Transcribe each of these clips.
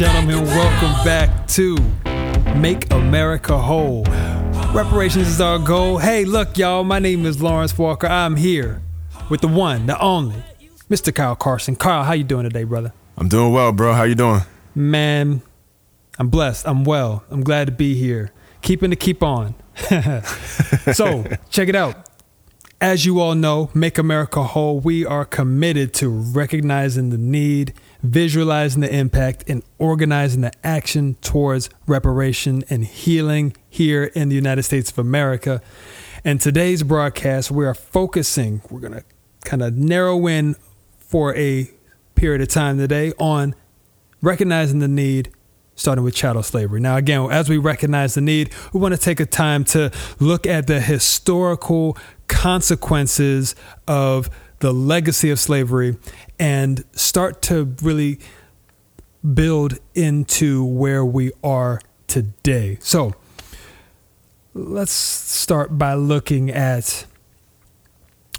gentlemen, welcome back to Make America Whole. Reparations is our goal. Hey, look, y'all, my name is Lawrence Walker. I'm here with the one, the only, Mr. Kyle Carson. Kyle, how you doing today, brother? I'm doing well, bro. How you doing? Man, I'm blessed. I'm well. I'm glad to be here. Keeping to keep on. so, check it out. As you all know, Make America Whole, we are committed to recognizing the need, visualizing the impact, and organizing the action towards reparation and healing here in the United States of America. And today's broadcast, we are focusing, we're going to kind of narrow in for a period of time today on recognizing the need starting with chattel slavery. Now, again, as we recognize the need, we want to take a time to look at the historical consequences of the legacy of slavery and start to really build into where we are today. So, let's start by looking at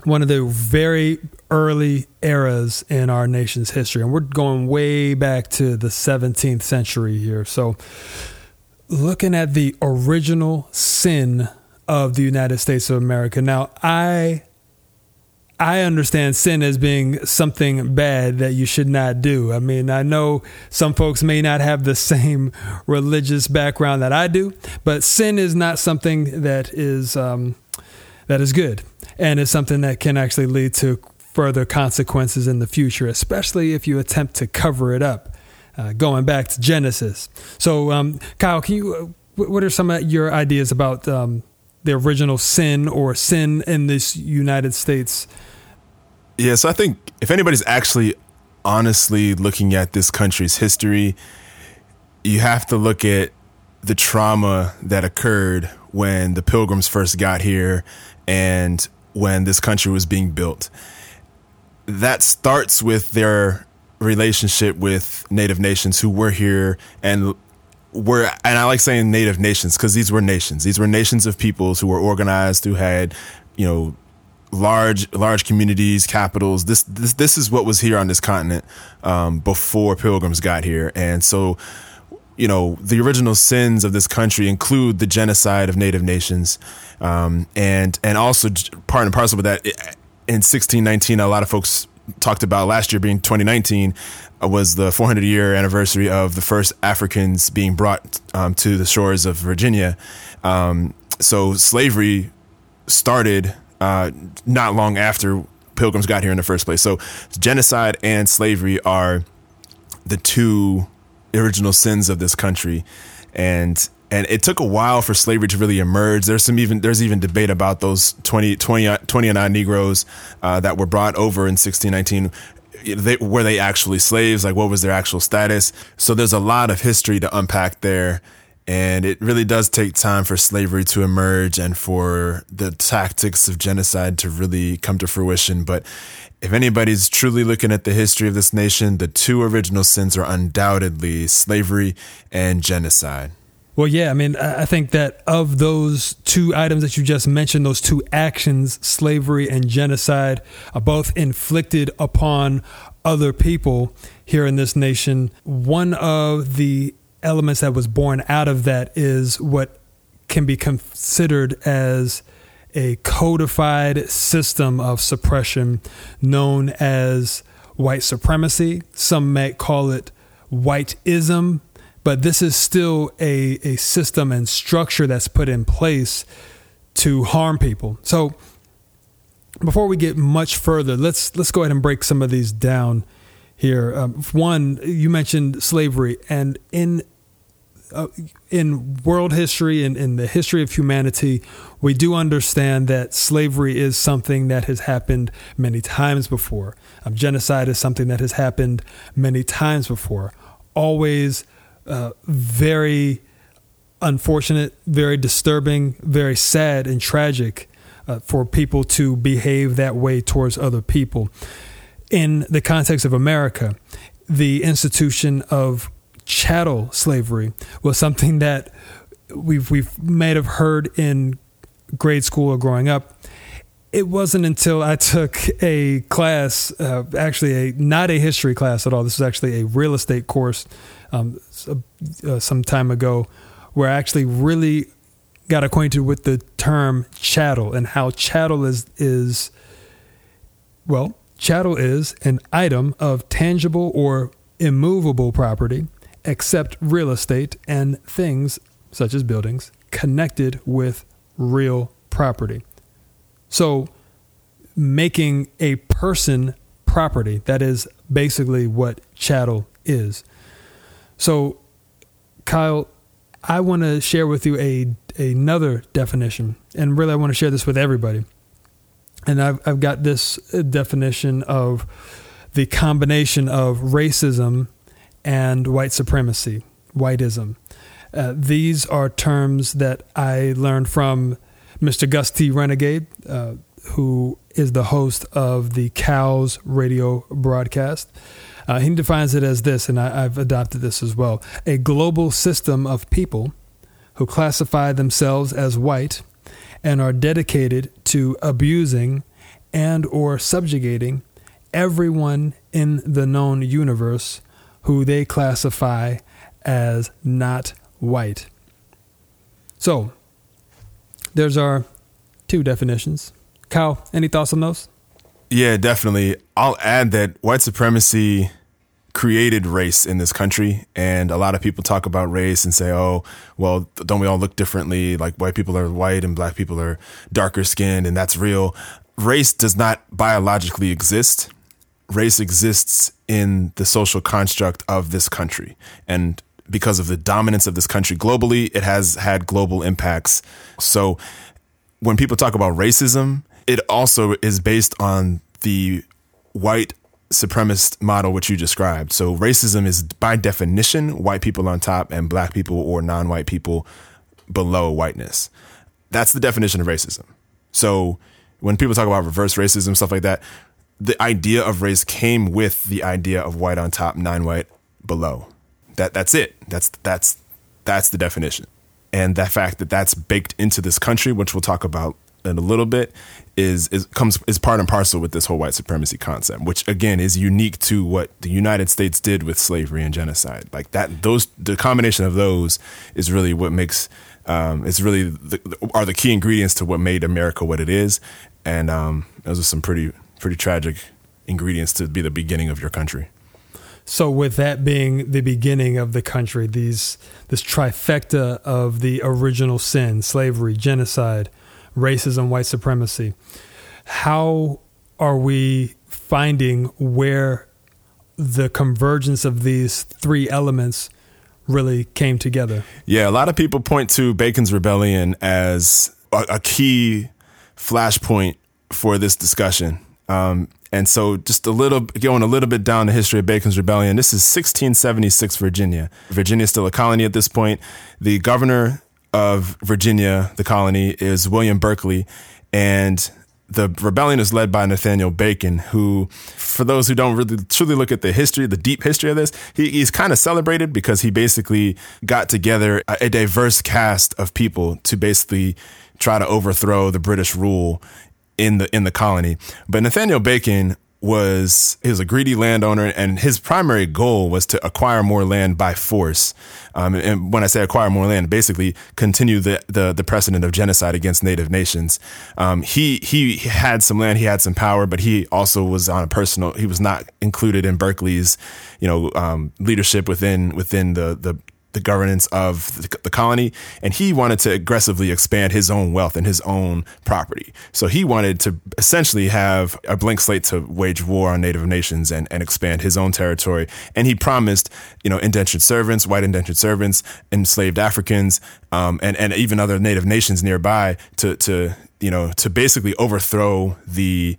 one of the very early eras in our nation's history. And we're going way back to the 17th century here. So, looking at the original sin of the United States of America. Now, I I understand sin as being something bad that you should not do. I mean, I know some folks may not have the same religious background that I do, but sin is not something that is um, that is good, and is something that can actually lead to further consequences in the future, especially if you attempt to cover it up. Uh, going back to Genesis. So, um, Kyle, can you? Uh, what are some of your ideas about um, the original sin or sin in this United States? Yeah, so I think if anybody's actually honestly looking at this country's history, you have to look at the trauma that occurred when the pilgrims first got here and when this country was being built. That starts with their relationship with native nations who were here and were and I like saying native nations because these were nations. These were nations of peoples who were organized, who had, you know, large large communities, capitals. This this this is what was here on this continent um, before pilgrims got here, and so you know the original sins of this country include the genocide of native nations, um, and and also part and parcel with that. In 1619, a lot of folks talked about last year being 2019 uh, was the 400 year anniversary of the first Africans being brought um, to the shores of Virginia. Um, so slavery started uh, not long after pilgrims got here in the first place. So genocide and slavery are the two original sins of this country, and and it took a while for slavery to really emerge. There's some even there's even debate about those 20, 20, 29 Negroes uh, that were brought over in 1619. They, were they actually slaves? Like, what was their actual status? So there's a lot of history to unpack there. And it really does take time for slavery to emerge and for the tactics of genocide to really come to fruition. But if anybody's truly looking at the history of this nation, the two original sins are undoubtedly slavery and genocide. Well, yeah, I mean, I think that of those two items that you just mentioned, those two actions, slavery and genocide, are both inflicted upon other people here in this nation. One of the elements that was born out of that is what can be considered as a codified system of suppression known as white supremacy. Some may call it whiteism but this is still a, a system and structure that's put in place to harm people. So before we get much further, let's let's go ahead and break some of these down here. Um, one, you mentioned slavery, and in uh, in world history and in the history of humanity, we do understand that slavery is something that has happened many times before. Um, genocide is something that has happened many times before. Always uh, very unfortunate, very disturbing, very sad and tragic uh, for people to behave that way towards other people. in the context of America, the institution of chattel slavery was something that we've we've may have heard in grade school or growing up. It wasn't until I took a class, uh, actually a not a history class at all. This was actually a real estate course um, uh, some time ago, where I actually really got acquainted with the term chattel and how chattel is is well, chattel is an item of tangible or immovable property, except real estate and things such as buildings connected with real property. So, making a person property, that is basically what chattel is. So, Kyle, I want to share with you a another definition, and really, I want to share this with everybody. And I've I've got this definition of the combination of racism and white supremacy, whiteism. Uh, these are terms that I learned from Mr. Gus T. Renegade, uh, who is the host of the Cows radio broadcast. Uh, he defines it as this, and I, I've adopted this as well a global system of people who classify themselves as white and are dedicated to abusing and or subjugating everyone in the known universe who they classify as not white. So, there's our two definitions. Kyle, any thoughts on those? Yeah, definitely. I'll add that white supremacy created race in this country. And a lot of people talk about race and say, oh, well, don't we all look differently? Like white people are white and black people are darker skinned, and that's real. Race does not biologically exist. Race exists in the social construct of this country. And because of the dominance of this country globally, it has had global impacts. So when people talk about racism, it also is based on the white supremacist model which you described. So racism is by definition white people on top and black people or non-white people below whiteness. That's the definition of racism. So when people talk about reverse racism stuff like that, the idea of race came with the idea of white on top, non-white below. That that's it. That's that's that's the definition. And the fact that that's baked into this country, which we'll talk about in a little bit, is is comes is part and parcel with this whole white supremacy concept, which again is unique to what the United States did with slavery and genocide. Like that, those the combination of those is really what makes um, is really the, are the key ingredients to what made America what it is, and um, those are some pretty pretty tragic ingredients to be the beginning of your country. So, with that being the beginning of the country, these this trifecta of the original sin, slavery, genocide, racism, white supremacy. How are we finding where the convergence of these three elements really came together? Yeah, a lot of people point to Bacon's Rebellion as a, a key flashpoint for this discussion. Um, and so, just a little going a little bit down the history of Bacon's Rebellion. This is 1676 Virginia. Virginia is still a colony at this point. The governor of Virginia, the colony, is William Berkeley. And the rebellion is led by Nathaniel Bacon, who, for those who don't really truly look at the history, the deep history of this, he, he's kind of celebrated because he basically got together a, a diverse cast of people to basically try to overthrow the British rule in the in the colony. But Nathaniel Bacon was he was a greedy landowner, and his primary goal was to acquire more land by force. Um, and when I say acquire more land, basically continue the the, the precedent of genocide against Native nations. Um, he he had some land, he had some power, but he also was on a personal. He was not included in Berkeley's, you know, um, leadership within within the the the governance of the, the, colony, and he wanted to aggressively expand his own wealth and his own property. So he wanted to essentially have a blank slate to wage war on Native nations and, and expand his own territory. And he promised, you know, indentured servants, white indentured servants, enslaved Africans, um, and and even other Native nations nearby to to you know to basically overthrow the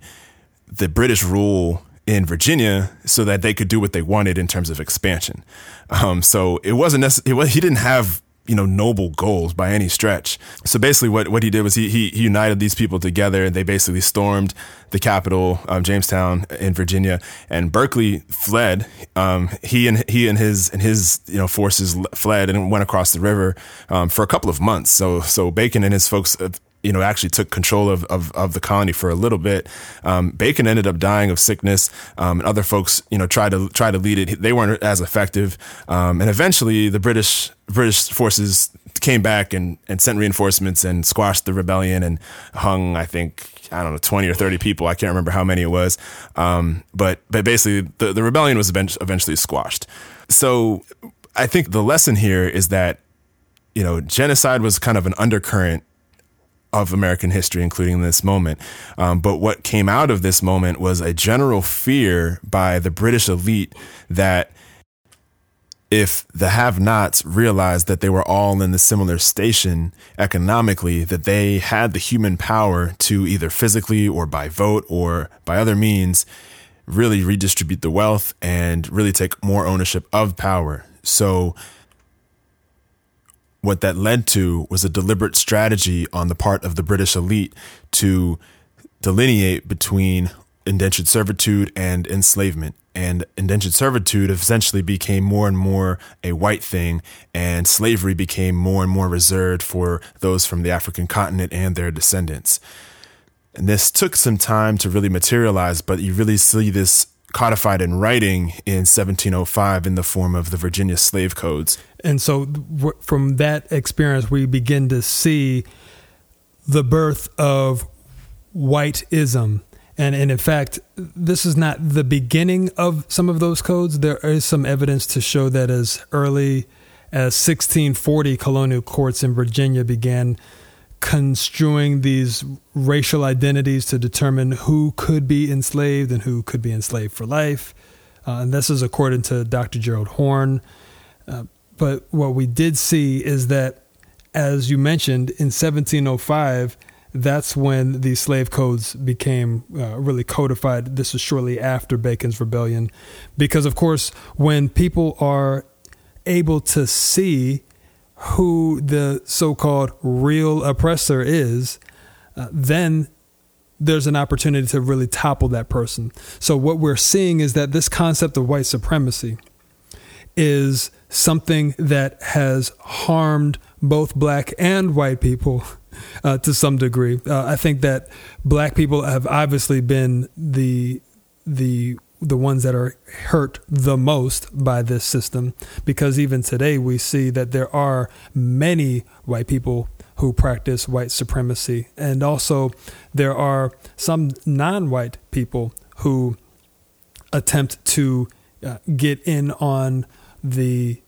the British rule in Virginia so that they could do what they wanted in terms of expansion. Um, so it wasn't necessarily, it was, he didn't have you know noble goals by any stretch. So basically, what what he did was he he, he united these people together, and they basically stormed the capital, um, Jamestown in Virginia, and Berkeley fled. Um, he and he and his and his you know forces fled and went across the river um, for a couple of months. So so Bacon and his folks you know, actually took control of, of, of the colony for a little bit. Um, Bacon ended up dying of sickness, um, and other folks, you know, tried to try to lead it. They weren't as effective, um, and eventually the British British forces came back and, and sent reinforcements and squashed the rebellion and hung, I think, I don't know, 20 or 30 people. I can't remember how many it was. Um, but, but basically the, the rebellion was eventually squashed. So I think the lesson here is that, you know, genocide was kind of an undercurrent of American history, including this moment. Um, but what came out of this moment was a general fear by the British elite that if the have nots realized that they were all in the similar station economically, that they had the human power to either physically or by vote or by other means really redistribute the wealth and really take more ownership of power. So what that led to was a deliberate strategy on the part of the British elite to delineate between indentured servitude and enslavement. And indentured servitude essentially became more and more a white thing, and slavery became more and more reserved for those from the African continent and their descendants. And this took some time to really materialize, but you really see this codified in writing in 1705 in the form of the Virginia slave codes. And so from that experience, we begin to see the birth of whiteism. And, and in fact, this is not the beginning of some of those codes. There is some evidence to show that as early as 1640, colonial courts in Virginia began construing these racial identities to determine who could be enslaved and who could be enslaved for life. Uh, and this is according to Dr. Gerald Horne. Uh, but what we did see is that, as you mentioned, in 1705, that's when the slave codes became uh, really codified. This is shortly after Bacon's Rebellion. Because, of course, when people are able to see who the so-called real oppressor is, uh, then there's an opportunity to really topple that person. So what we're seeing is that this concept of white supremacy is something that has harmed both black and white people uh, to some degree. Uh, I think that black people have obviously been the the the ones that are hurt the most by this system. Because even today we see that there are many white people who practice white supremacy. And also there are some non-white people who attempt to uh, get in on the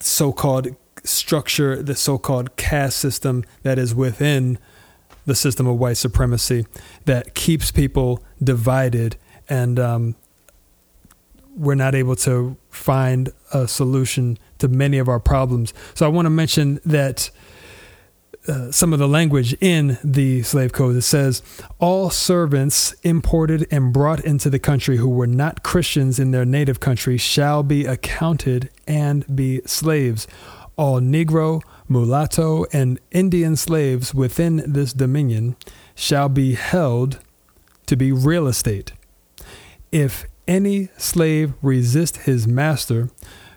so-called structure the so-called caste system that is within the system of white supremacy that keeps people divided and um, we're not able to find a solution to many of our problems. So I want to mention that uh, some of the language in the slave code it says all servants imported and brought into the country who were not Christians in their native country shall be accounted and be slaves. All Negro, mulatto, and Indian slaves within this dominion shall be held to be real estate if any slave resist his master,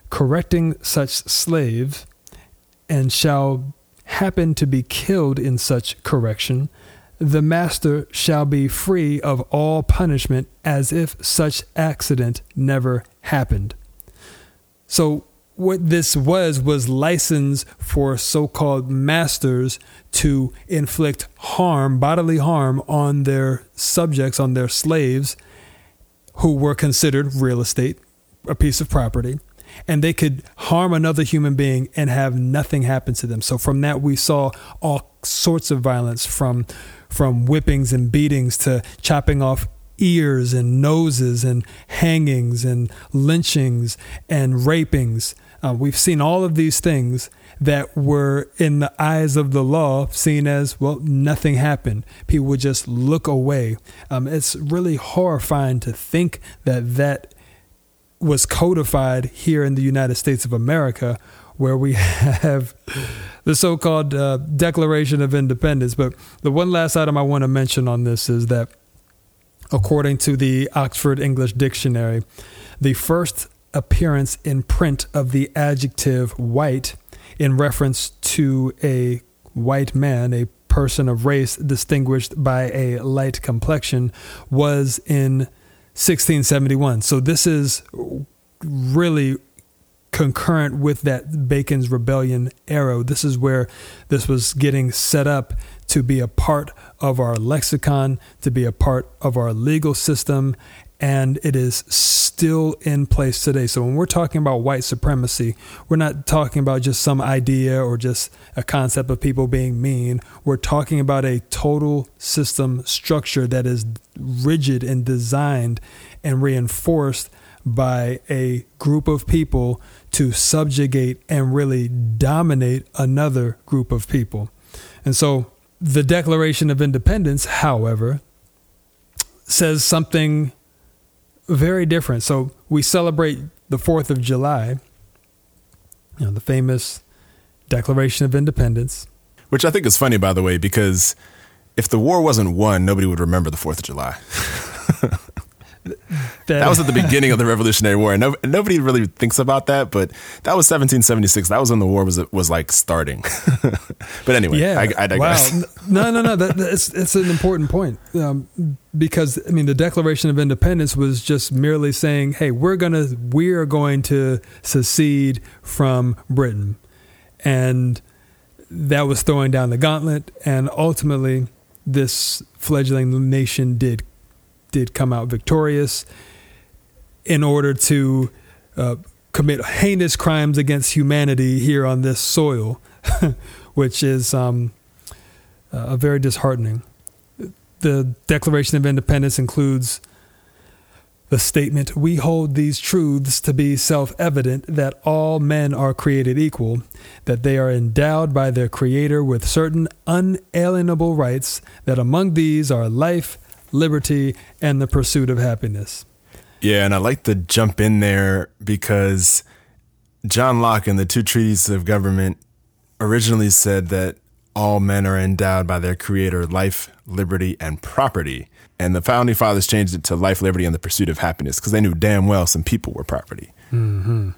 correcting such slaves, and shall happen to be killed in such correction, the master shall be free of all punishment as if such accident never happened. So, what this was was license for so called masters to inflict harm, bodily harm, on their subjects, on their slaves, who were considered real estate, a piece of property, and they could harm another human being and have nothing happen to them. So from that we saw all sorts of violence from from whippings and beatings to chopping off ears and noses and hangings and lynchings and rapings. Uh, we've seen all of these things that were in the eyes of the law seen as well nothing happened people would just look away um, it's really horrifying to think that that was codified here in the united states of america where we have the so called uh, Declaration of Independence. But the one last item I want to mention on this is that, according to the Oxford English Dictionary, the first appearance in print of the adjective white in reference to a white man, a person of race distinguished by a light complexion, was in 1671. So this is really concurrent with that Bacon's Rebellion era. This is where this was getting set up to be a part of our lexicon, to be a part of our legal system, and it is still in place today. So when we're talking about white supremacy, we're not talking about just some idea or just a concept of people being mean. We're talking about a total system structure that is rigid and designed and reinforced by a group of people to subjugate and really dominate another group of people. And so the Declaration of Independence, however, says something very different. So we celebrate the 4th of July, you know, the famous Declaration of Independence. Which I think is funny, by the way, because if the war wasn't won, nobody would remember the 4th of July. that was at the beginning of the Revolutionary War, and no, nobody really thinks about that. But that was 1776. That was when the war was was like starting. but anyway, yeah, I, I digress. Wow. No, no, no. That, it's it's an important point um, because I mean the Declaration of Independence was just merely saying, "Hey, we're gonna we are going to secede from Britain," and that was throwing down the gauntlet, and ultimately, this fledgling nation did did come out victorious in order to uh, commit heinous crimes against humanity here on this soil, which is um, uh, very disheartening. The Declaration of Independence includes the statement We hold these truths to be self evident that all men are created equal, that they are endowed by their Creator with certain unalienable rights, that among these are life, liberty, and the pursuit of happiness. Yeah, and I like to jump in there because John Locke in the Two Treatises of Government originally said that all men are endowed by their creator life, liberty, and property. And the founding fathers changed it to life, liberty, and the pursuit of happiness because they knew damn well some people were property. Mm-hmm.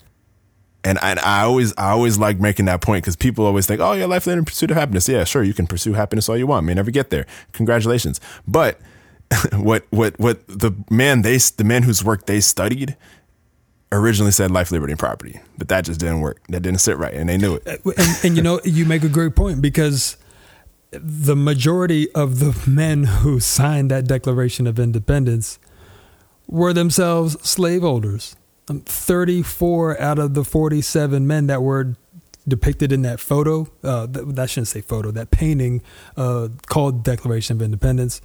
And I, I always, I always like making that point because people always think, "Oh yeah, life, liberty, and pursuit of happiness." Yeah, sure, you can pursue happiness all you want. May never get there. Congratulations, but what what what the man they the man whose work they studied originally said life, liberty, and property, but that just didn't work. That didn't sit right, and they knew it. And, and you know, you make a great point because the majority of the men who signed that Declaration of Independence were themselves slaveholders. Um, 34 out of the 47 men that were depicted in that photo, uh, that, that shouldn't say photo, that painting uh, called Declaration of Independence,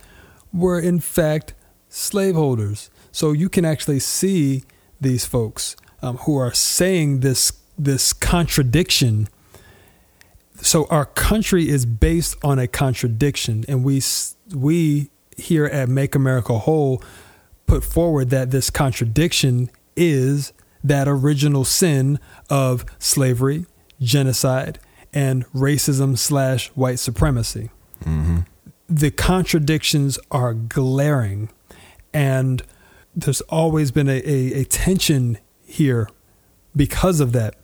were in fact slaveholders. So you can actually see these folks um, who are saying this this contradiction. So our country is based on a contradiction, and we we here at Make America Whole put forward that this contradiction is that original sin of slavery, genocide, and racism slash white supremacy. Mm-hmm. The contradictions are glaring, and there's always been a, a, a tension here because of that,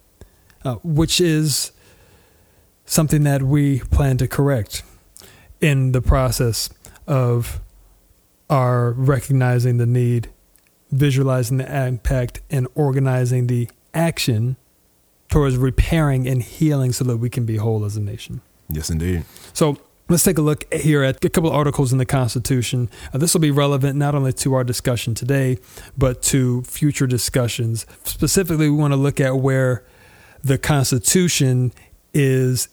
uh, which is something that we plan to correct in the process of our recognizing the need, visualizing the impact, and organizing the action towards repairing and healing so that we can be whole as a nation. Yes, indeed. So Let's take a look here at a couple of articles in the Constitution. Uh, this will be relevant not only to our discussion today, but to future discussions. Specifically, we want to look at where the Constitution is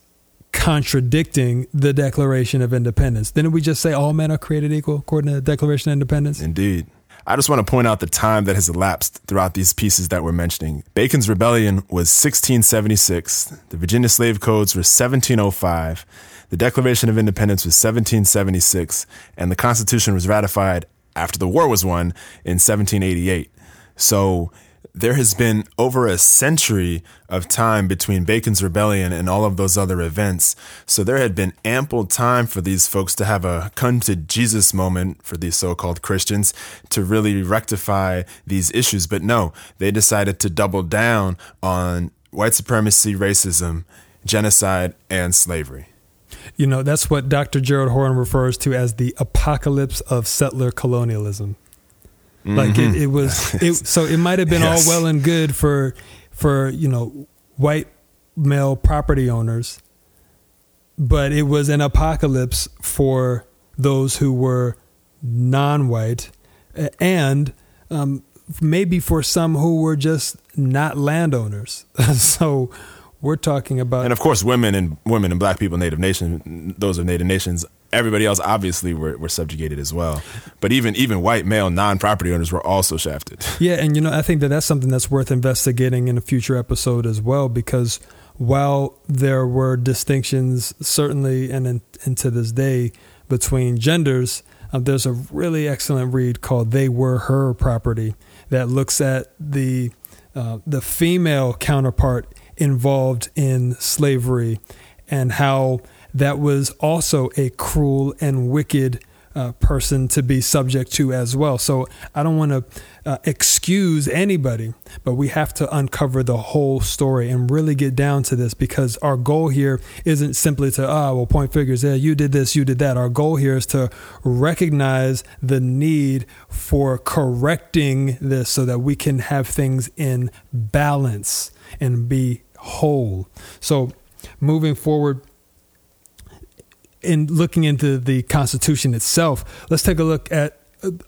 contradicting the Declaration of Independence. Didn't we just say all men are created equal according to the Declaration of Independence? Indeed. I just want to point out the time that has elapsed throughout these pieces that we're mentioning. Bacon's Rebellion was 1676. The Virginia Slave Codes were 1705. The Declaration of Independence was 1776, and the Constitution was ratified after the war was won in 1788. So there has been over a century of time between Bacon's Rebellion and all of those other events. So there had been ample time for these folks to have a come to Jesus moment for these so called Christians to really rectify these issues. But no, they decided to double down on white supremacy, racism, genocide, and slavery. You know, that's what Dr. Gerald Horne refers to as the apocalypse of settler colonialism. Like it, it was, it, so it might have been Yes. all well and good for, for you know, white male property owners, but it was an apocalypse for those who were non-white, and um, maybe for some who were just not landowners. so we're talking about And of course, women and women and black people, native nation, those of native nations, everybody else obviously were, were subjugated as well. But even even white male non-property owners were also shafted. Yeah, and you know, I think that that's something that's worth investigating in a future episode as well, because while there were distinctions, certainly, and in, and to this day, between genders, uh, there's a really excellent read called "They Were Her Property" that looks at the uh, the female counterpart involved in slavery and how that was also a cruel and wicked uh, person to be subject to as well. So I don't want to uh, excuse anybody, but we have to uncover the whole story and really get down to this because our goal here isn't simply to, ah, well, point figures, yeah, you did this, you did that. Our goal here is to recognize the need for correcting this so that we can have things in balance and be whole. So moving forward, in looking into the Constitution itself, let's take a look at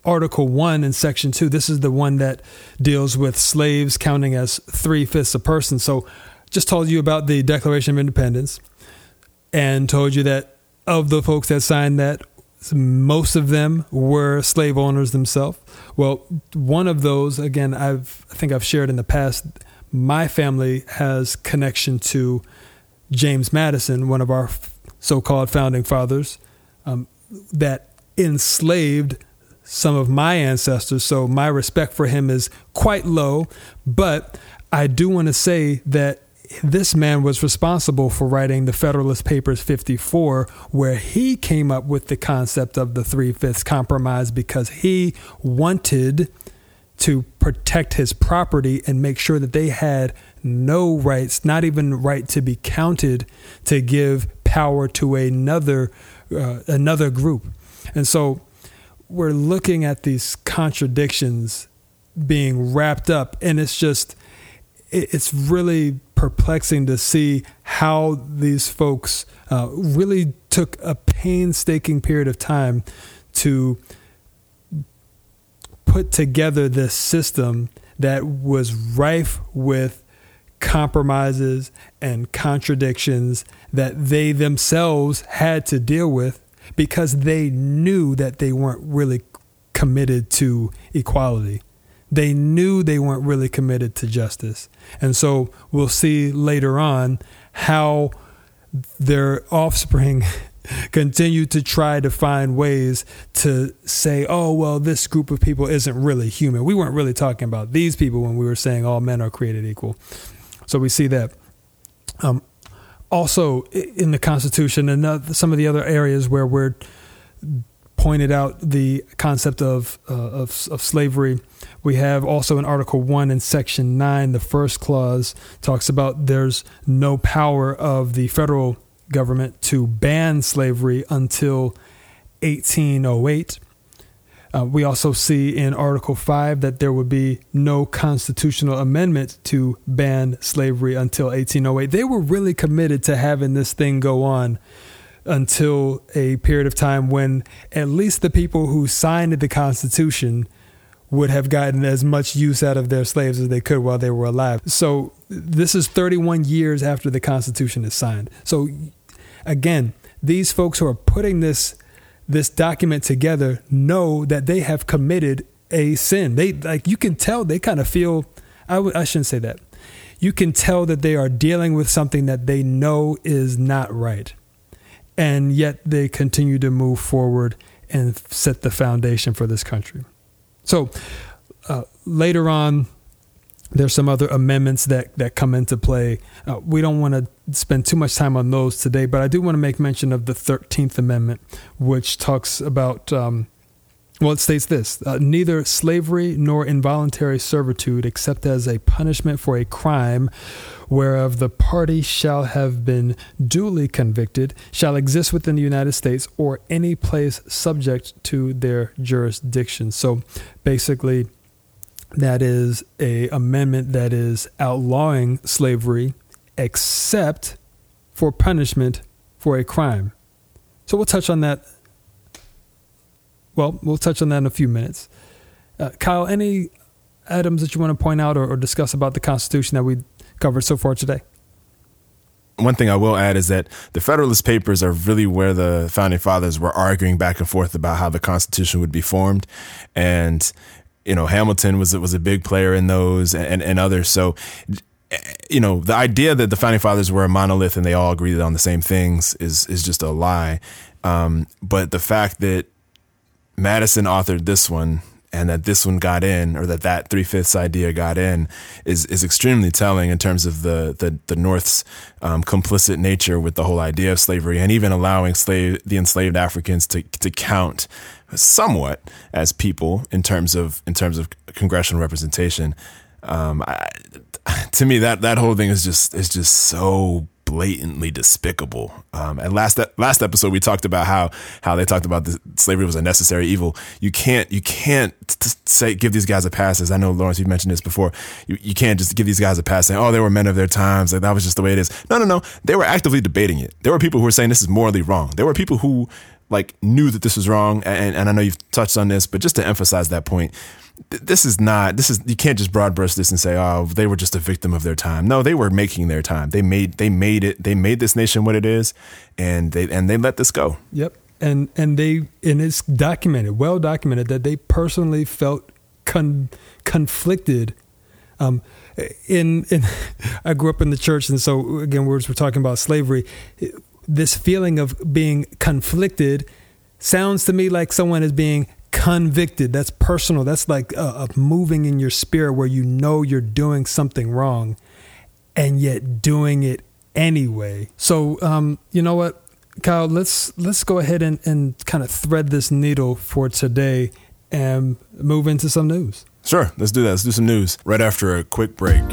Article 1 and Section 2. This is the one that deals with slaves counting as three fifths a person. So, just told you about the Declaration of Independence and told you that of the folks that signed that, most of them were slave owners themselves. Well, one of those, again, I've I think I've shared in the past. My family has connection to James Madison, one of our so-called founding fathers, um, that enslaved some of my ancestors. So my respect for him is quite low, but I do want to say that this man was responsible for writing the Federalist Papers 54, where he came up with the concept of the three fifths compromise because he wanted to protect his property and make sure that they had no rights, not even right to be counted, to give power to another uh, another group. And so we're looking at these contradictions being wrapped up, and it's just it's really perplexing to see how these folks uh, really took a painstaking period of time to put together this system that was rife with compromises and contradictions that they themselves had to deal with because they knew that they weren't really committed to equality. They knew they weren't really committed to justice. And so we'll see later on how their offspring continue to try to find ways to say, oh, well, this group of people isn't really human. We weren't really talking about these people when we were saying all men are created equal. So we see that. Um, also, in the Constitution and some of the other areas where we're pointed out the concept of, uh, of of slavery. We have also in Article One and Section Nine, the first clause talks about there's no power of the federal government to ban slavery until 1808. Uh, we also see in Article 5 that there would be no constitutional amendment to ban slavery until 1808. They were really committed to having this thing go on until a period of time when at least the people who signed the Constitution would have gotten as much use out of their slaves as they could while they were alive. So this is 31 years after the Constitution is signed. So again, these folks who are putting this this document together know that they have committed a sin. They like you can tell they kind of feel I w- I shouldn't say that. You can tell that they are dealing with something that they know is not right. And yet they continue to move forward and set the foundation for this country. So uh, later on, there's some other amendments that, that come into play. Uh, we don't want to spend too much time on those today, but I do want to make mention of the 13th Amendment, which talks about, um, well, it states this uh, neither slavery nor involuntary servitude, except as a punishment for a crime whereof the party shall have been duly convicted, shall exist within the United States or any place subject to their jurisdiction. So basically, that is a amendment that is outlawing slavery except for punishment for a crime. So we'll touch on that. Well, we'll touch on that in a few minutes. Uh, Kyle, any items that you want to point out or, or discuss about the Constitution that we covered so far today? One thing I will add is that the Federalist Papers are really where the founding fathers were arguing back and forth about how the Constitution would be formed, and you know Hamilton was was a big player in those, and and others. So you know, the idea that the founding fathers were a monolith and they all agreed on the same things is is just a lie. Um, but the fact that Madison authored this one and that this one got in, or that that three fifths idea got in, is is extremely telling in terms of the the, the North's um, complicit nature with the whole idea of slavery, and even allowing slave the enslaved Africans to to count somewhat as people in terms of in terms of congressional representation. Um, I, to me, that that whole thing is just is just so blatantly despicable. Um, and last last episode, we talked about how how they talked about the, slavery was a necessary evil. You can't you can't say give these guys a pass. As I know, Lawrence, you've mentioned this before. You, you can't just give these guys a pass saying, "Oh, they were men of their times." Like that was just the way it is. No, no, no. They were actively debating it. There were people who were saying this is morally wrong. There were people who like knew that this was wrong. And, and I know you've touched on this, but just to emphasize that point this is not this is you can't just broad brush this and say oh they were just a victim of their time. No they were making their time. They made they made it they made this nation what it is and they and they let this go. Yep. And and they and it's documented well documented that they personally felt con, conflicted um in in I grew up in the church and so again we're, we're talking about slavery this feeling of being conflicted sounds to me like someone is being convicted. That's personal. That's like a, a, moving in your spirit where you know you're doing something wrong and yet doing it anyway. So, um, you know what, Kyle, let's, let's go ahead and, and kind of thread this needle for today and move into some news. Sure. Let's do that. Let's do some news right after a quick break.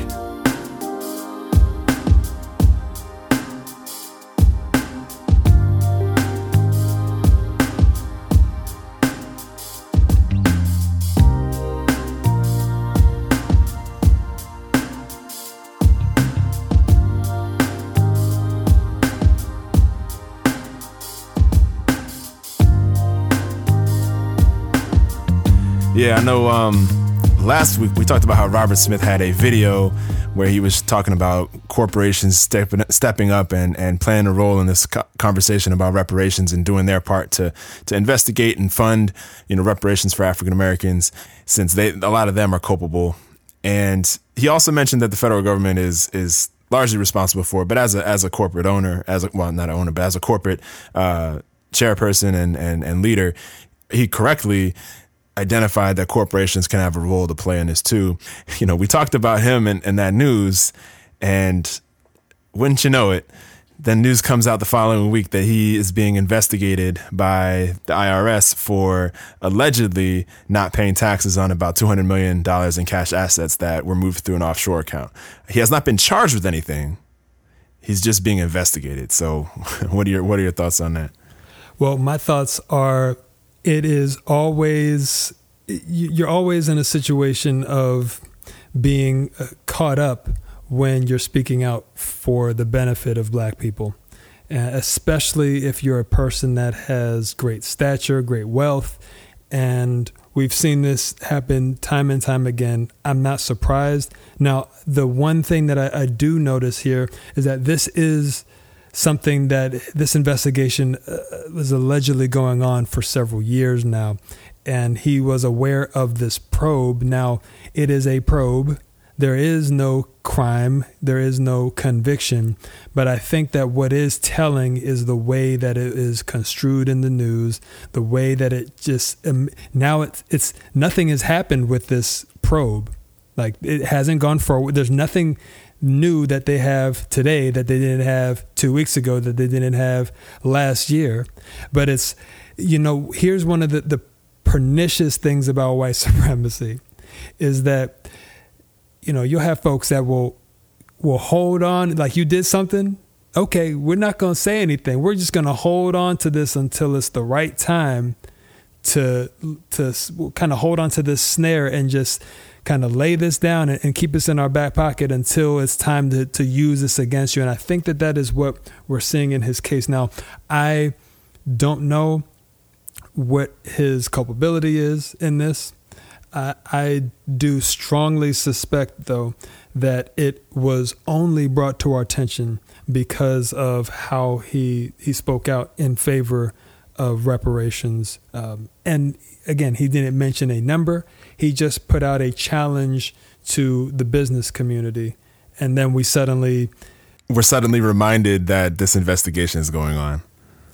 Yeah, I know. Um, last week we talked about how Robert Smith had a video where he was talking about corporations stepping stepping up and, and playing a role in this co- conversation about reparations and doing their part to to investigate and fund you know reparations for African Americans since they a lot of them are culpable. And he also mentioned that the federal government is is largely responsible for it, but as a as a corporate owner, as a well not an owner, but as a corporate uh, chairperson and and and leader, he correctly identified that corporations can have a role to play in this too. You know, we talked about him in, in that news, and wouldn't you know it, then news comes out the following week that he is being investigated by the IRS for allegedly not paying taxes on about $200 million in cash assets that were moved through an offshore account. He has not been charged with anything. He's just being investigated. So, what are your what are your thoughts on that? Well, my thoughts are it is always you're always in a situation of being uh, caught up when you're speaking out for the benefit of black people uh, especially if you're a person that has great stature great wealth. And we've seen this happen time and time again. I'm not surprised. Now the one thing that i, I do notice here is that this is something that this investigation uh, was allegedly going on for several years now. And he was aware of this probe. Now, it is a probe. There is no crime, there is no conviction. But I think that what is telling is the way that it is construed in the news, the way that it just um, now it's, it's nothing has happened with this probe. Like it hasn't gone forward. There's nothing new that they have today that they didn't have two weeks ago that they didn't have last year. But it's, you know, here's one of the, the pernicious things about white supremacy is that, you know, you'll have folks that will will hold on like you did something. Okay, we're not going to say anything. We're just going to hold on to this until it's the right time to to kind of hold on to this snare and just kind of lay this down and, and, keep this in our back pocket until it's time to, to use this against you. And I think that that is what we're seeing in his case. Now, I don't know what his culpability is in this. I, I do strongly suspect, though, that it was only brought to our attention because of how he he spoke out in favor of reparations. Um, and again, he didn't mention a number. He just put out a challenge to the business community, and then we suddenly we're suddenly reminded that this investigation is going on.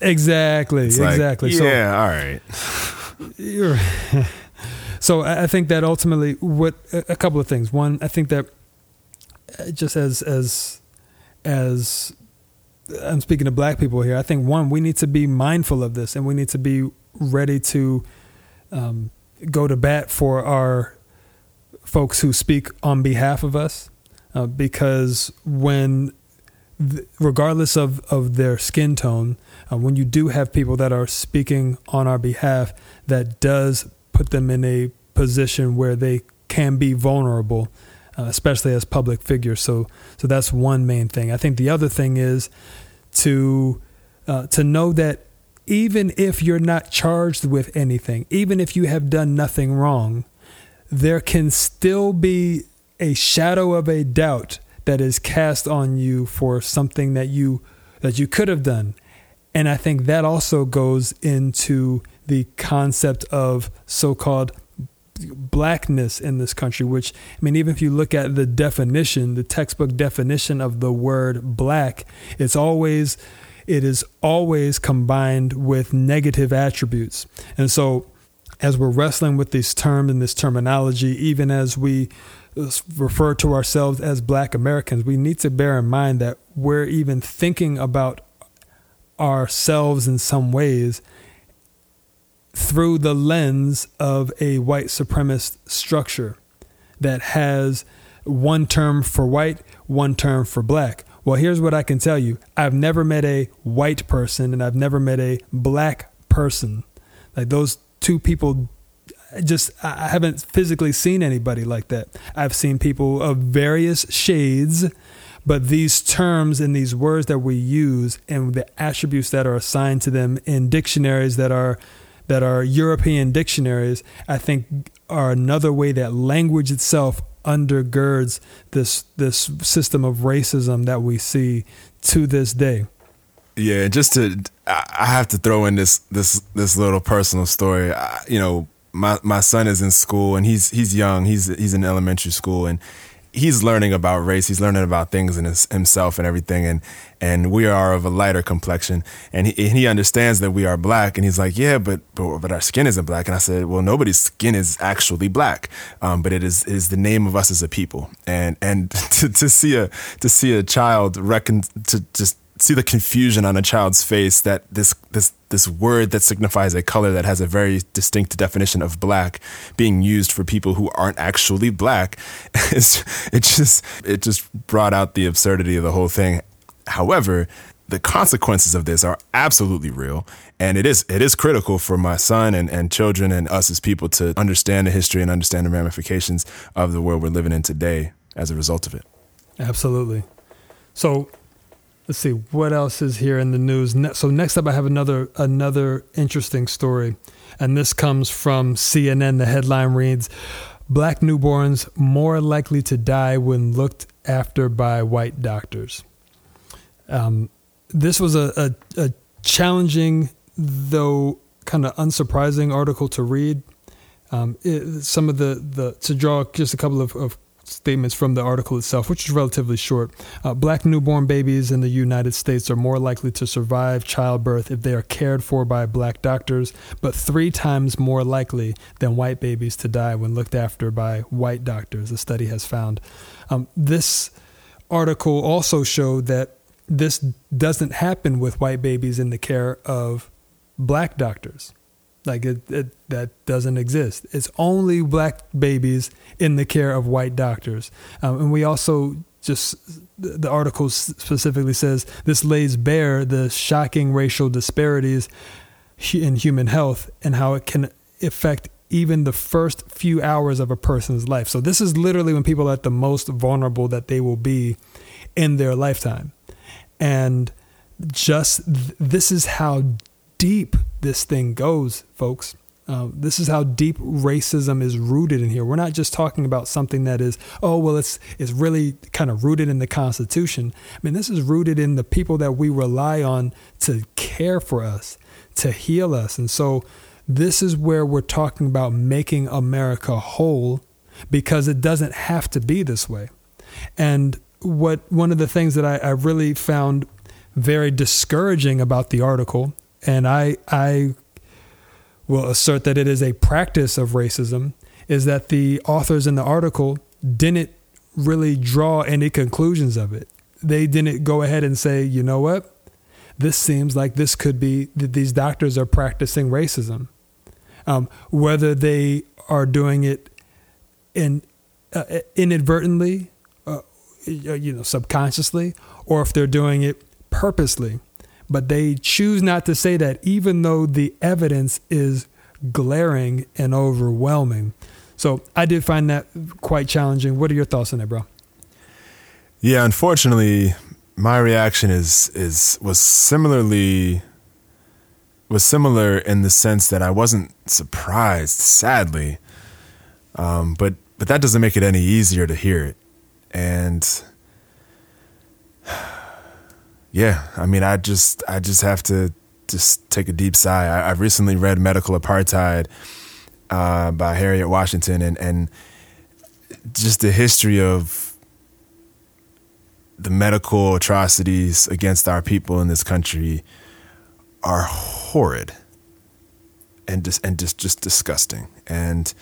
Exactly. It's like, exactly. yeah. So, all right. so I think that ultimately, what a couple of things. One, I think that uh, just as as as I'm speaking to black people here, I think one, we need to be mindful of this, and we need to be ready to um, go to bat for our folks who speak on behalf of us, uh, because when regardless of, of their skin tone, uh, when you do have people that are speaking on our behalf, that does put them in a position where they can be vulnerable, uh, especially as public figures. So, so that's one main thing. I think the other thing is to uh, to know that even if you're not charged with anything, even if you have done nothing wrong, there can still be a shadow of a doubt that is cast on you for something that you that you could have done. And I think that also goes into the concept of so-called blackness in this country which I mean even if you look at the definition the textbook definition of the word black it's always it is always combined with negative attributes and so as we're wrestling with this term and this terminology even as we uh, refer to ourselves as black Americans, we need to bear in mind that we're even thinking about ourselves in some ways through the lens of a white supremacist structure that has one term for white, one term for black. Well, here's what I can tell you I've never met a white person and I've never met a black person. Like those two people just I haven't physically seen anybody like that. I've seen people of various shades, but these terms and these words that we use and the attributes that are assigned to them in dictionaries that are that are European dictionaries, I think are another way that language itself undergirds this this system of racism that we see to this day. Yeah, just to I have to throw in this this this little personal story. I, you know, my my son is in school and he's he's young. He's he's in elementary school and he's learning about race. He's learning about things in his, himself and everything. And and we are of a lighter complexion. And he and he understands that we are black. And he's like, yeah, but but, but our skin isn't black. And I said, well, nobody's skin is actually black, um, but it is is the name of us as a people. And and to, to see a to see a child reckon to just see the confusion on a child's face that this this this word that signifies a color that has a very distinct definition of black being used for people who aren't actually black it's, it just it just brought out the absurdity of the whole thing. However the consequences of this are absolutely real and it is it is critical for my son and, and children and us as people to understand the history and understand the ramifications of the world we're living in today as a result of it. Absolutely. So let's see what else is here in the news. So next up, I have another another interesting story, and this comes from CNN. The headline reads: "Black newborns more likely to die when looked after by white doctors." Um, this was a, a, a challenging, though kind of unsurprising article to read. Um, it, some of the, the to draw just a couple of, of statements from the article itself, which is relatively short. Uh, black newborn babies in the United States are more likely to survive childbirth if they are cared for by black doctors, but three times more likely than white babies to die when looked after by white doctors, the study has found. Um, this article also showed that this doesn't happen with white babies in the care of black doctors. Like it, it, that doesn't exist. It's only black babies in the care of white doctors. Um, and we also just the article specifically says this lays bare the shocking racial disparities in human health and how it can affect even the first few hours of a person's life. So this is literally when people are at the most vulnerable that they will be in their lifetime. And just th- this is how deep this thing goes, folks. Uh, this is how deep racism is rooted in here. We're not just talking about something that is, oh, well, it's it's really kind of rooted in the Constitution. I mean, this is rooted in the people that we rely on to care for us, to heal us. And so this is where we're talking about making America whole because it doesn't have to be this way. And what one of the things that I, I really found very discouraging about the article and I I will assert that it is a practice of racism, is that the authors in the article didn't really draw any conclusions of it. They didn't go ahead and say, you know what, this seems like this could be that these doctors are practicing racism, um, whether they are doing it in uh, inadvertently, uh, you know, subconsciously, or if they're doing it purposely but they choose not to say that, even though the evidence is glaring and overwhelming. So I did find that quite challenging. What are your thoughts on that, bro? Yeah, unfortunately, my reaction is is was similarly was similar in the sense that I wasn't surprised, sadly, um, but but that doesn't make it any easier to hear it, and yeah, I mean, I just I just have to just take a deep sigh. I, have recently read Medical Apartheid uh, by Harriet Washington, and and just the history of the medical atrocities against our people in this country are horrid and just and just just disgusting. And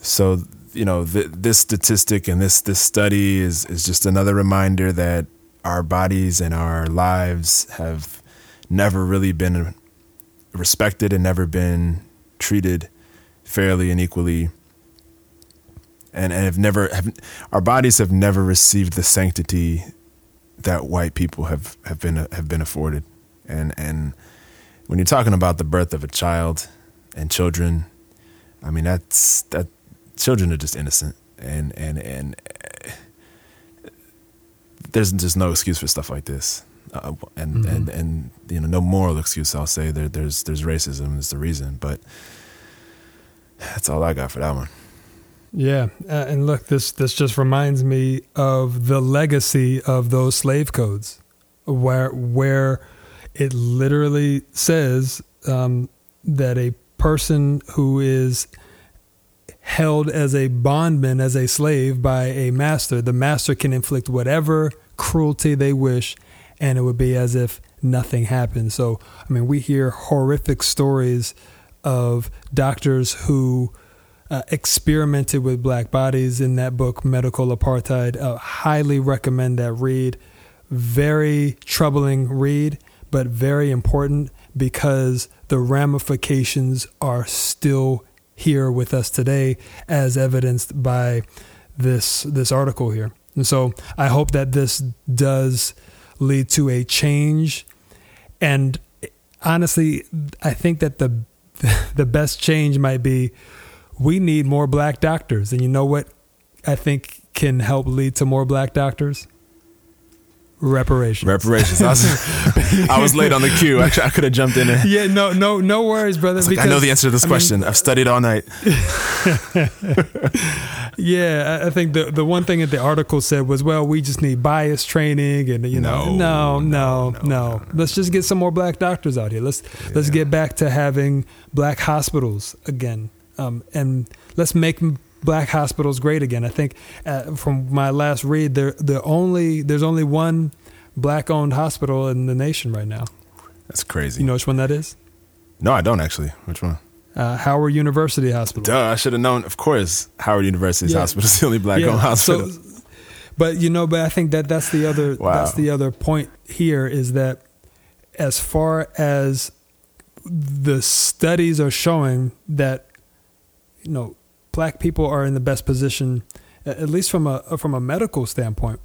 so you know, th- this statistic and this this study is is just another reminder that our bodies and our lives have never really been respected and never been treated fairly and equally. And, and have never have our bodies have never received the sanctity that white people have, have been have been afforded. And and when you're talking about the birth of a child and children I mean that's that children are just innocent. And and and there's just no excuse for stuff like this. Uh, and, mm-hmm. and and you know no moral excuse I'll say there there's there's racism is the reason but that's all I got for that one yeah uh, and look this this just reminds me of the legacy of those slave codes where where it literally says um, that a person who is held as a bondman as a slave by a master the master can inflict whatever cruelty they wish, and it would be as if nothing happened. So, I mean, we hear horrific stories of doctors who uh, experimented with black bodies in that book, Medical Apartheid. Uh, highly recommend that read. Very troubling read, but very important because the ramifications are still here with us today, as evidenced by this this article here. And so I hope that this does lead to a change. And honestly, I think that the the best change might be we need more black doctors. And you know what I think can help lead to more black doctors? Reparations. Reparations. I was, I was late on the cue. Actually, I could have jumped in. And, yeah, no, no, no worries, brother. I, like, I know the answer to this I question. Mean, I've studied all night. yeah, I think the the one thing that the article said was, well, we just need bias training, and you know, no, no, no, no. no. Let's just get some more black doctors out here. Let's yeah. let's get back to having black hospitals again, um, and let's make black hospitals great again. I think uh, from my last read, there the only there's only one black owned hospital in the nation right now. That's crazy. You know which one that is? no, I don't actually. Which one? Uh, Howard University Hospital. Duh, I should have known. Of course, Howard University's Yeah. hospital is the only black-owned Yeah, hospital. So, but you know, but I think that that's the other Wow. that's the other point here is that as far as the studies are showing that you know black people are in the best position at least from a from a medical standpoint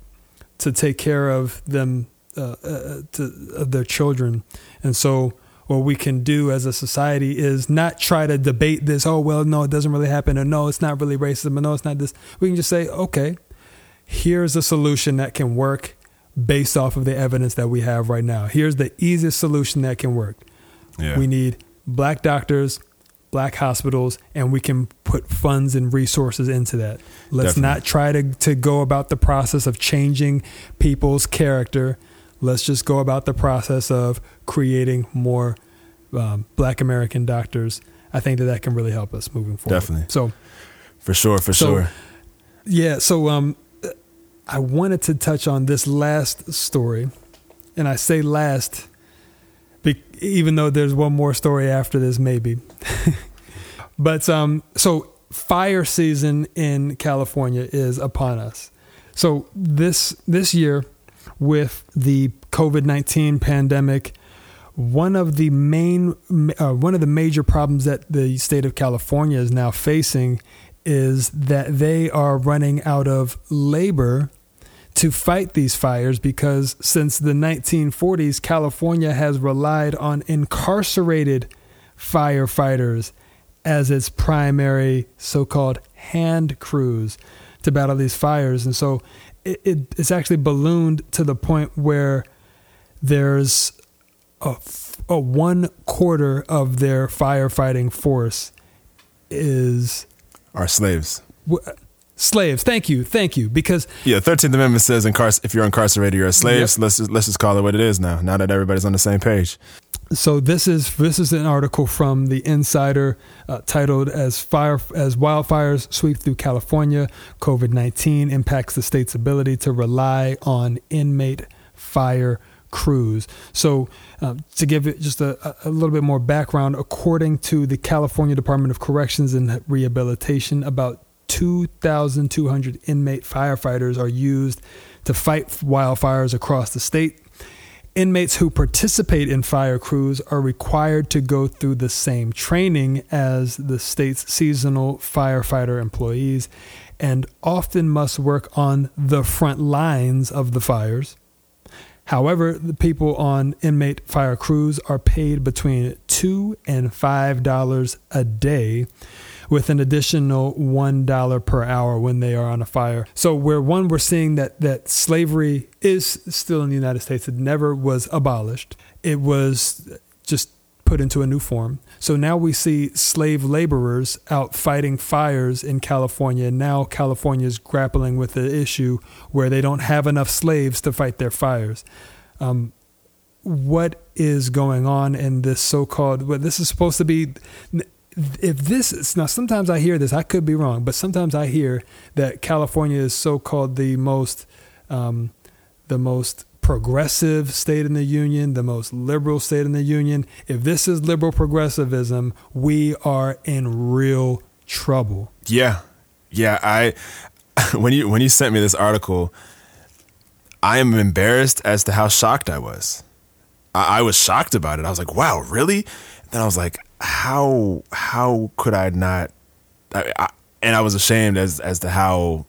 to take care of them uh, uh, to of their children. And so what we can do as a society is not try to debate this oh well no it doesn't really happen or no it's not really racism or no it's not this. We can just say okay here's a solution that can work based off of the evidence that we have right now. Here's the easiest solution that can work. Yeah. we need black doctors, black hospitals, and we can put funds and resources into that. Let's Definitely. not try to, to go about the process of changing people's character. Let's just go about the process of creating more um, black American doctors. I think that that can really help us moving forward. Definitely. So, for sure, for So- sure. yeah, so um, I wanted to touch on this last story, and I say last, be, even though there's one more story after this, maybe. but um, so fire season in California is upon us. So this this year, with the COVID nineteen pandemic, one of the main uh, one of the major problems that the state of California is now facing is that they are running out of labor to fight these fires because since the 1940s California has relied on incarcerated firefighters as its primary so-called hand crews to battle these fires and so it, it, it's actually ballooned to the point where there's a one quarter of their firefighting force is Our slaves. w- slaves. Thank you, thank you. Because Yeah, Thirteenth Amendment says incar- if you're incarcerated, you're a slave. Yep. So let's just, let's just call it what it is now. Now that everybody's on the same page. so this is this is an article from the Insider uh, titled "As Fire as Wildfires Sweep Through California, COVID nineteen impacts the state's ability to rely on inmate fire crews." So, uh, to give it just a, a little bit more background, according to the California Department of Corrections and Rehabilitation, about 2,200 inmate firefighters are used to fight wildfires across the state. Inmates who participate in fire crews are required to go through the same training as the state's seasonal firefighter employees and often must work on the front lines of the fires. However, the people on inmate fire crews are paid between two and five dollars a day, with an additional one dollar per hour when they are on a fire. So, where one we're seeing that that slavery is still in the United States, it never was abolished. It was just put into a new form. So now we see slave laborers out fighting fires in California. And now California is grappling with the issue where they don't have enough slaves to fight their fires. Um, what is going on in this so-called? Well, this is supposed to be. If this is now, sometimes I hear this. I could be wrong, but sometimes I hear that California is so-called the most, um, the most progressive state in the union, the most liberal state in the union. If this is liberal progressivism, we are in real trouble. Yeah, yeah. I when you when you sent me this article, I am embarrassed as to how shocked I was. I, I was shocked about it. I was like, "Wow, really?" Then I was like, "How how could I not?" I, I, and I was ashamed as as to how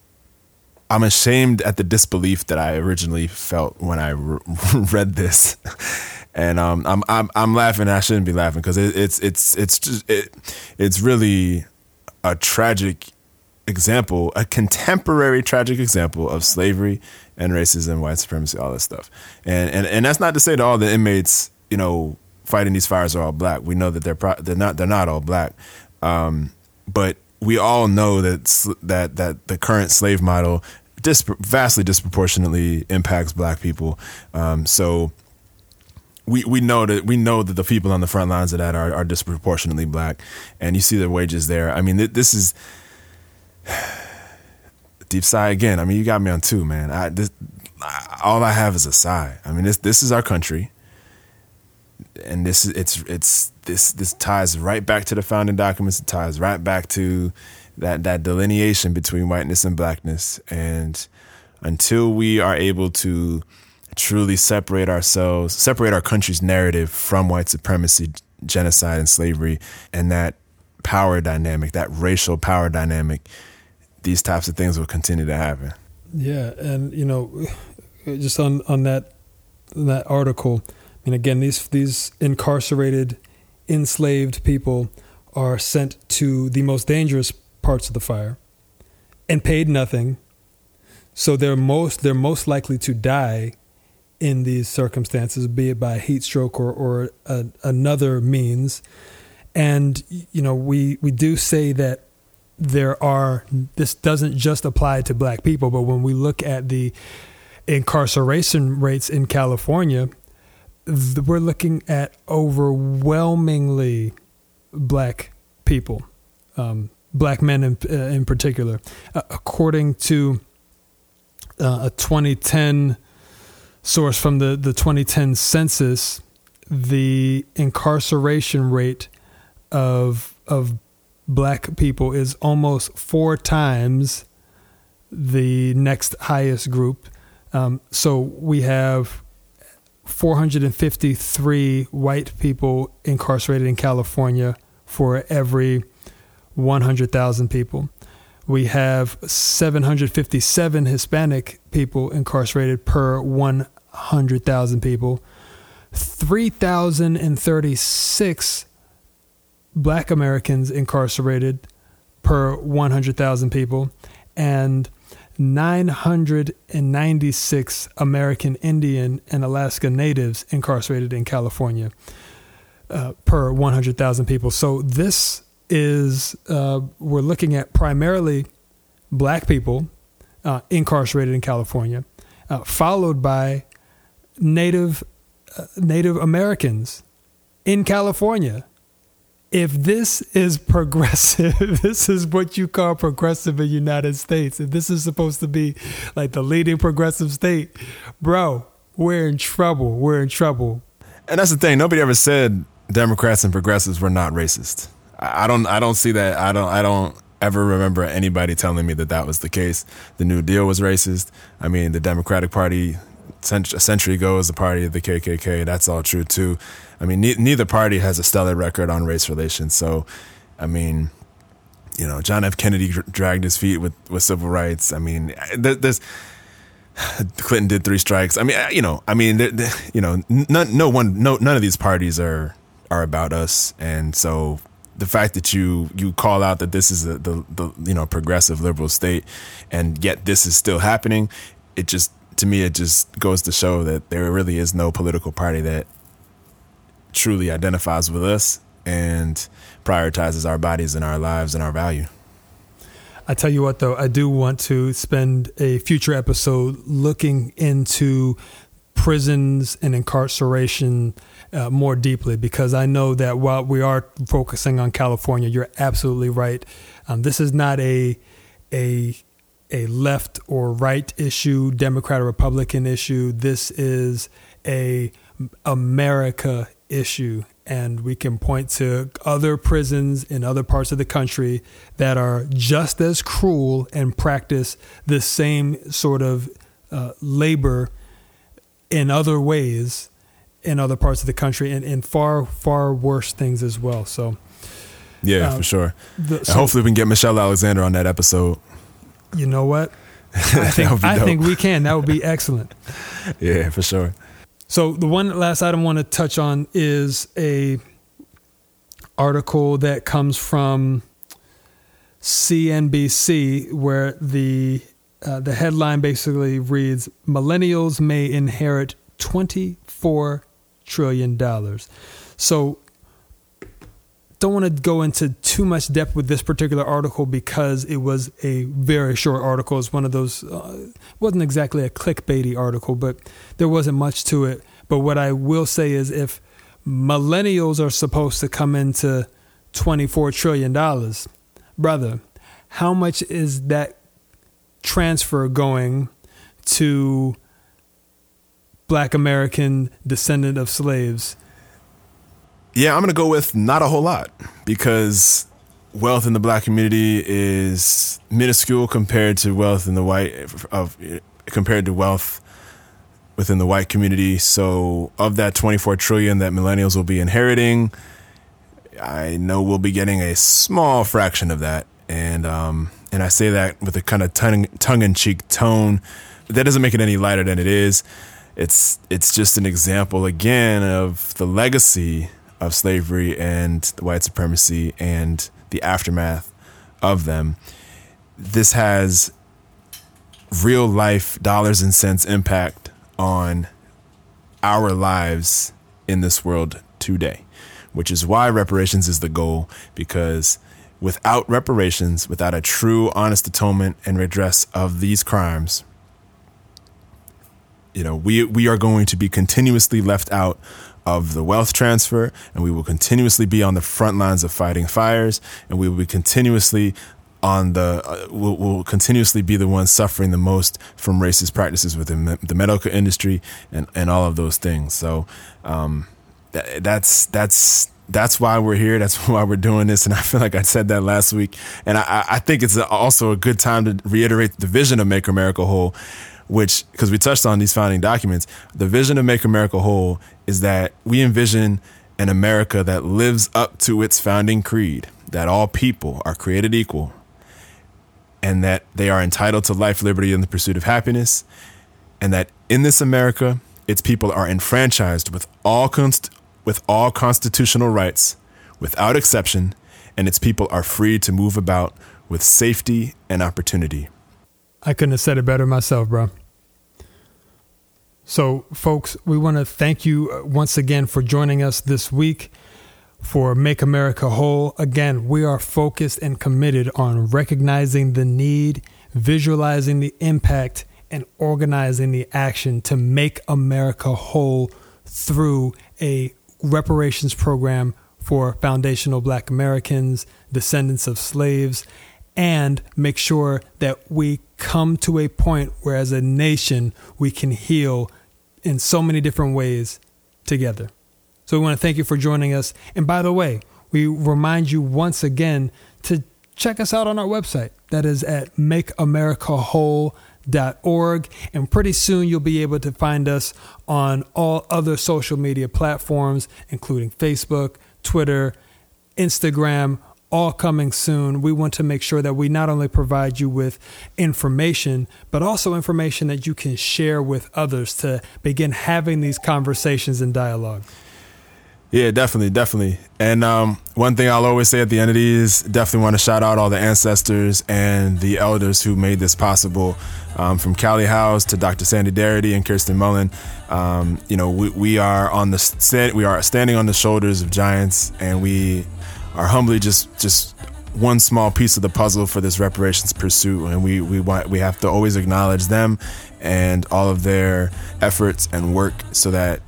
I'm ashamed at the disbelief that I originally felt when I re- read this, and um, I'm I'm I'm laughing. I shouldn't be laughing because it, it's it's it's just it, it's really a tragic example, a contemporary tragic example of slavery and racism, white supremacy, all this stuff. And and and that's not to say that all the inmates, you know, fighting these fires are all black. We know that they're pro- they're not they're not all black, um, but we all know that that that the current slave model dis- vastly disproportionately impacts black people. Um, so we we know that we know that the people on the front lines of that are, are disproportionately black, and you see their wages there. I mean, th- this is deep sigh again. I mean, you got me on two, man. I this I, all I have is a sigh. I mean, this this is our country, and this is it's it's this this ties right back to the founding documents. It ties right back to that that delineation between whiteness and blackness. And until we are able to truly separate ourselves, separate our country's narrative from white supremacy, genocide, and slavery, and that power dynamic, that racial power dynamic, these types of things will continue to happen. Yeah, and you know, just on on that that article, mean, again, these these incarcerated, enslaved people are sent to the most dangerous parts of the fire, and paid nothing. So they're most they're most likely to die in these circumstances, be it by heat stroke or or a, another means. And you know, we we do say that there are this doesn't just apply to black people, but when we look at the incarceration rates in California, we're looking at overwhelmingly black people, um, black men in, uh, in particular. Uh, according to uh, a 2010 source from the, the 2010 census, the incarceration rate of of black people is almost four times the next highest group. Um, so we have 453 white people incarcerated in California for every 100,000 people. We have 757 Hispanic people incarcerated per 100,000 people. 3,036 black Americans incarcerated per 100,000 people and 996 American Indian and Alaska Natives incarcerated in California uh, per 100,000 people. So this is, uh, we're looking at primarily black people uh, incarcerated in California, uh, followed by Native, uh, Native Americans in California if this is progressive, this is what you call progressive in the United States, if this is supposed to be like the leading progressive state, bro, we're in trouble. We're in trouble. And that's the thing. Nobody ever said Democrats and progressives were not racist. I don't. I don't see that. I don't. I don't ever remember anybody telling me that that was the case. The New Deal was racist. I mean, the Democratic Party a century ago was the party of the KKK. That's all true too. I mean, ne- neither party has a stellar record on race relations. So, I mean, you know, John F. Kennedy dr- dragged his feet with, with civil rights. I mean, there, there's Clinton did three strikes. I mean, uh, you know, I mean, you know, none, no one, no, none of these parties are are about us, and so the fact that you you call out that this is the the you know progressive liberal state, and yet this is still happening, it just to me it just goes to show that there really is no political party that truly identifies with us and prioritizes our bodies and our lives and our value. I tell you what, though, I do want to spend a future episode looking into prisons and incarceration uh, more deeply because I know that while we are focusing on California, you're absolutely right. Um, this is not a a a left or right issue, Democrat or Republican issue. This is a America issue. And we can point to other prisons in other parts of the country that are just as cruel and practice the same sort of uh, labor in other ways in other parts of the country and, and far, far worse things as well. So, Yeah, Um, for sure. the, so hopefully we can get Michelle Alexander on that episode. You know what? I think, I think we can. That would be excellent. Yeah, for sure. So the one last item I want to touch on is a article that comes from CNBC where the uh, the headline basically reads millennials may inherit 24 trillion dollars. So don't want to go into too much depth with this particular article because it was a very short article. It's one of those uh, wasn't exactly a clickbaity article, but there wasn't much to it. But what I will say is if millennials are supposed to come into 24 trillion dollars, brother, how much is that transfer going to black American descendant of slaves? Yeah, I'm going to go with not a whole lot because wealth in the black community is minuscule compared to wealth in the white of compared to wealth within the white community. So, of that 24 trillion that millennials will be inheriting, I know we'll be getting a small fraction of that, and um, and I say that with a kind of tongue tongue in cheek tone. That doesn't make it any lighter than it is. It's it's just an example again of the legacy of slavery and white supremacy and the aftermath of them. This has real life dollars and cents impact on our lives in this world today, which is why reparations is the goal because without reparations, without a true honest atonement and redress of these crimes, you know, we we are going to be continuously left out of the wealth transfer, and we will continuously be on the front lines of fighting fires, and we will be continuously on the uh, will will continuously be the ones suffering the most from racist practices within the medical industry and and all of those things. So um, that, that's that's that's why we're here. That's why we're doing this. And I feel like I said that last week. And I, I think it's also a good time to reiterate the vision of Make America Whole, which, because we touched on these founding documents, the vision of Make America Whole is that we envision an America that lives up to its founding creed, that all people are created equal, and that they are entitled to life, liberty, and the pursuit of happiness, and that in this America, its people are enfranchised with all const- with all constitutional rights, without exception, and its people are free to move about with safety and opportunity. I couldn't have said it better myself, bro. So, folks, we want to thank you uh, once again for joining us this week for Make America Whole. Again, we are focused and committed on recognizing the need, visualizing the impact, and organizing the action to make America whole through a reparations program for foundational black Americans, descendants of slaves, and make sure that we come to a point where, as a nation, we can heal in so many different ways together. So we want to thank you for joining us. And by the way, we remind you once again to check us out on our website. That is at makeamericawhole.org. And pretty soon you'll be able to find us on all other social media platforms, including Facebook, Twitter, Instagram, all coming soon. We want to make sure that we not only provide you with information, but also information that you can share with others to begin having these conversations and dialogue. Yeah, definitely, definitely. And um, one thing I'll always say at the end of these, definitely want to shout out all the ancestors and the elders who made this possible. Um, from Callie House to Dr. Sandy Darity and Kirsten Mullen, um, you know, we, we are on the stand, we are standing on the shoulders of giants, and we are humbly just just one small piece of the puzzle for this reparations pursuit and we we want we have to always acknowledge them and all of their efforts and work so that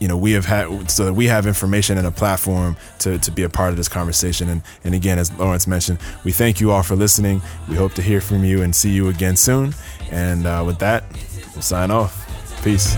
you know we have had so that we have information and a platform to, to be a part of this conversation. And and again as Lawrence mentioned we thank you all for listening. We hope to hear from you and see you again soon. And uh, with that we'll sign off. Peace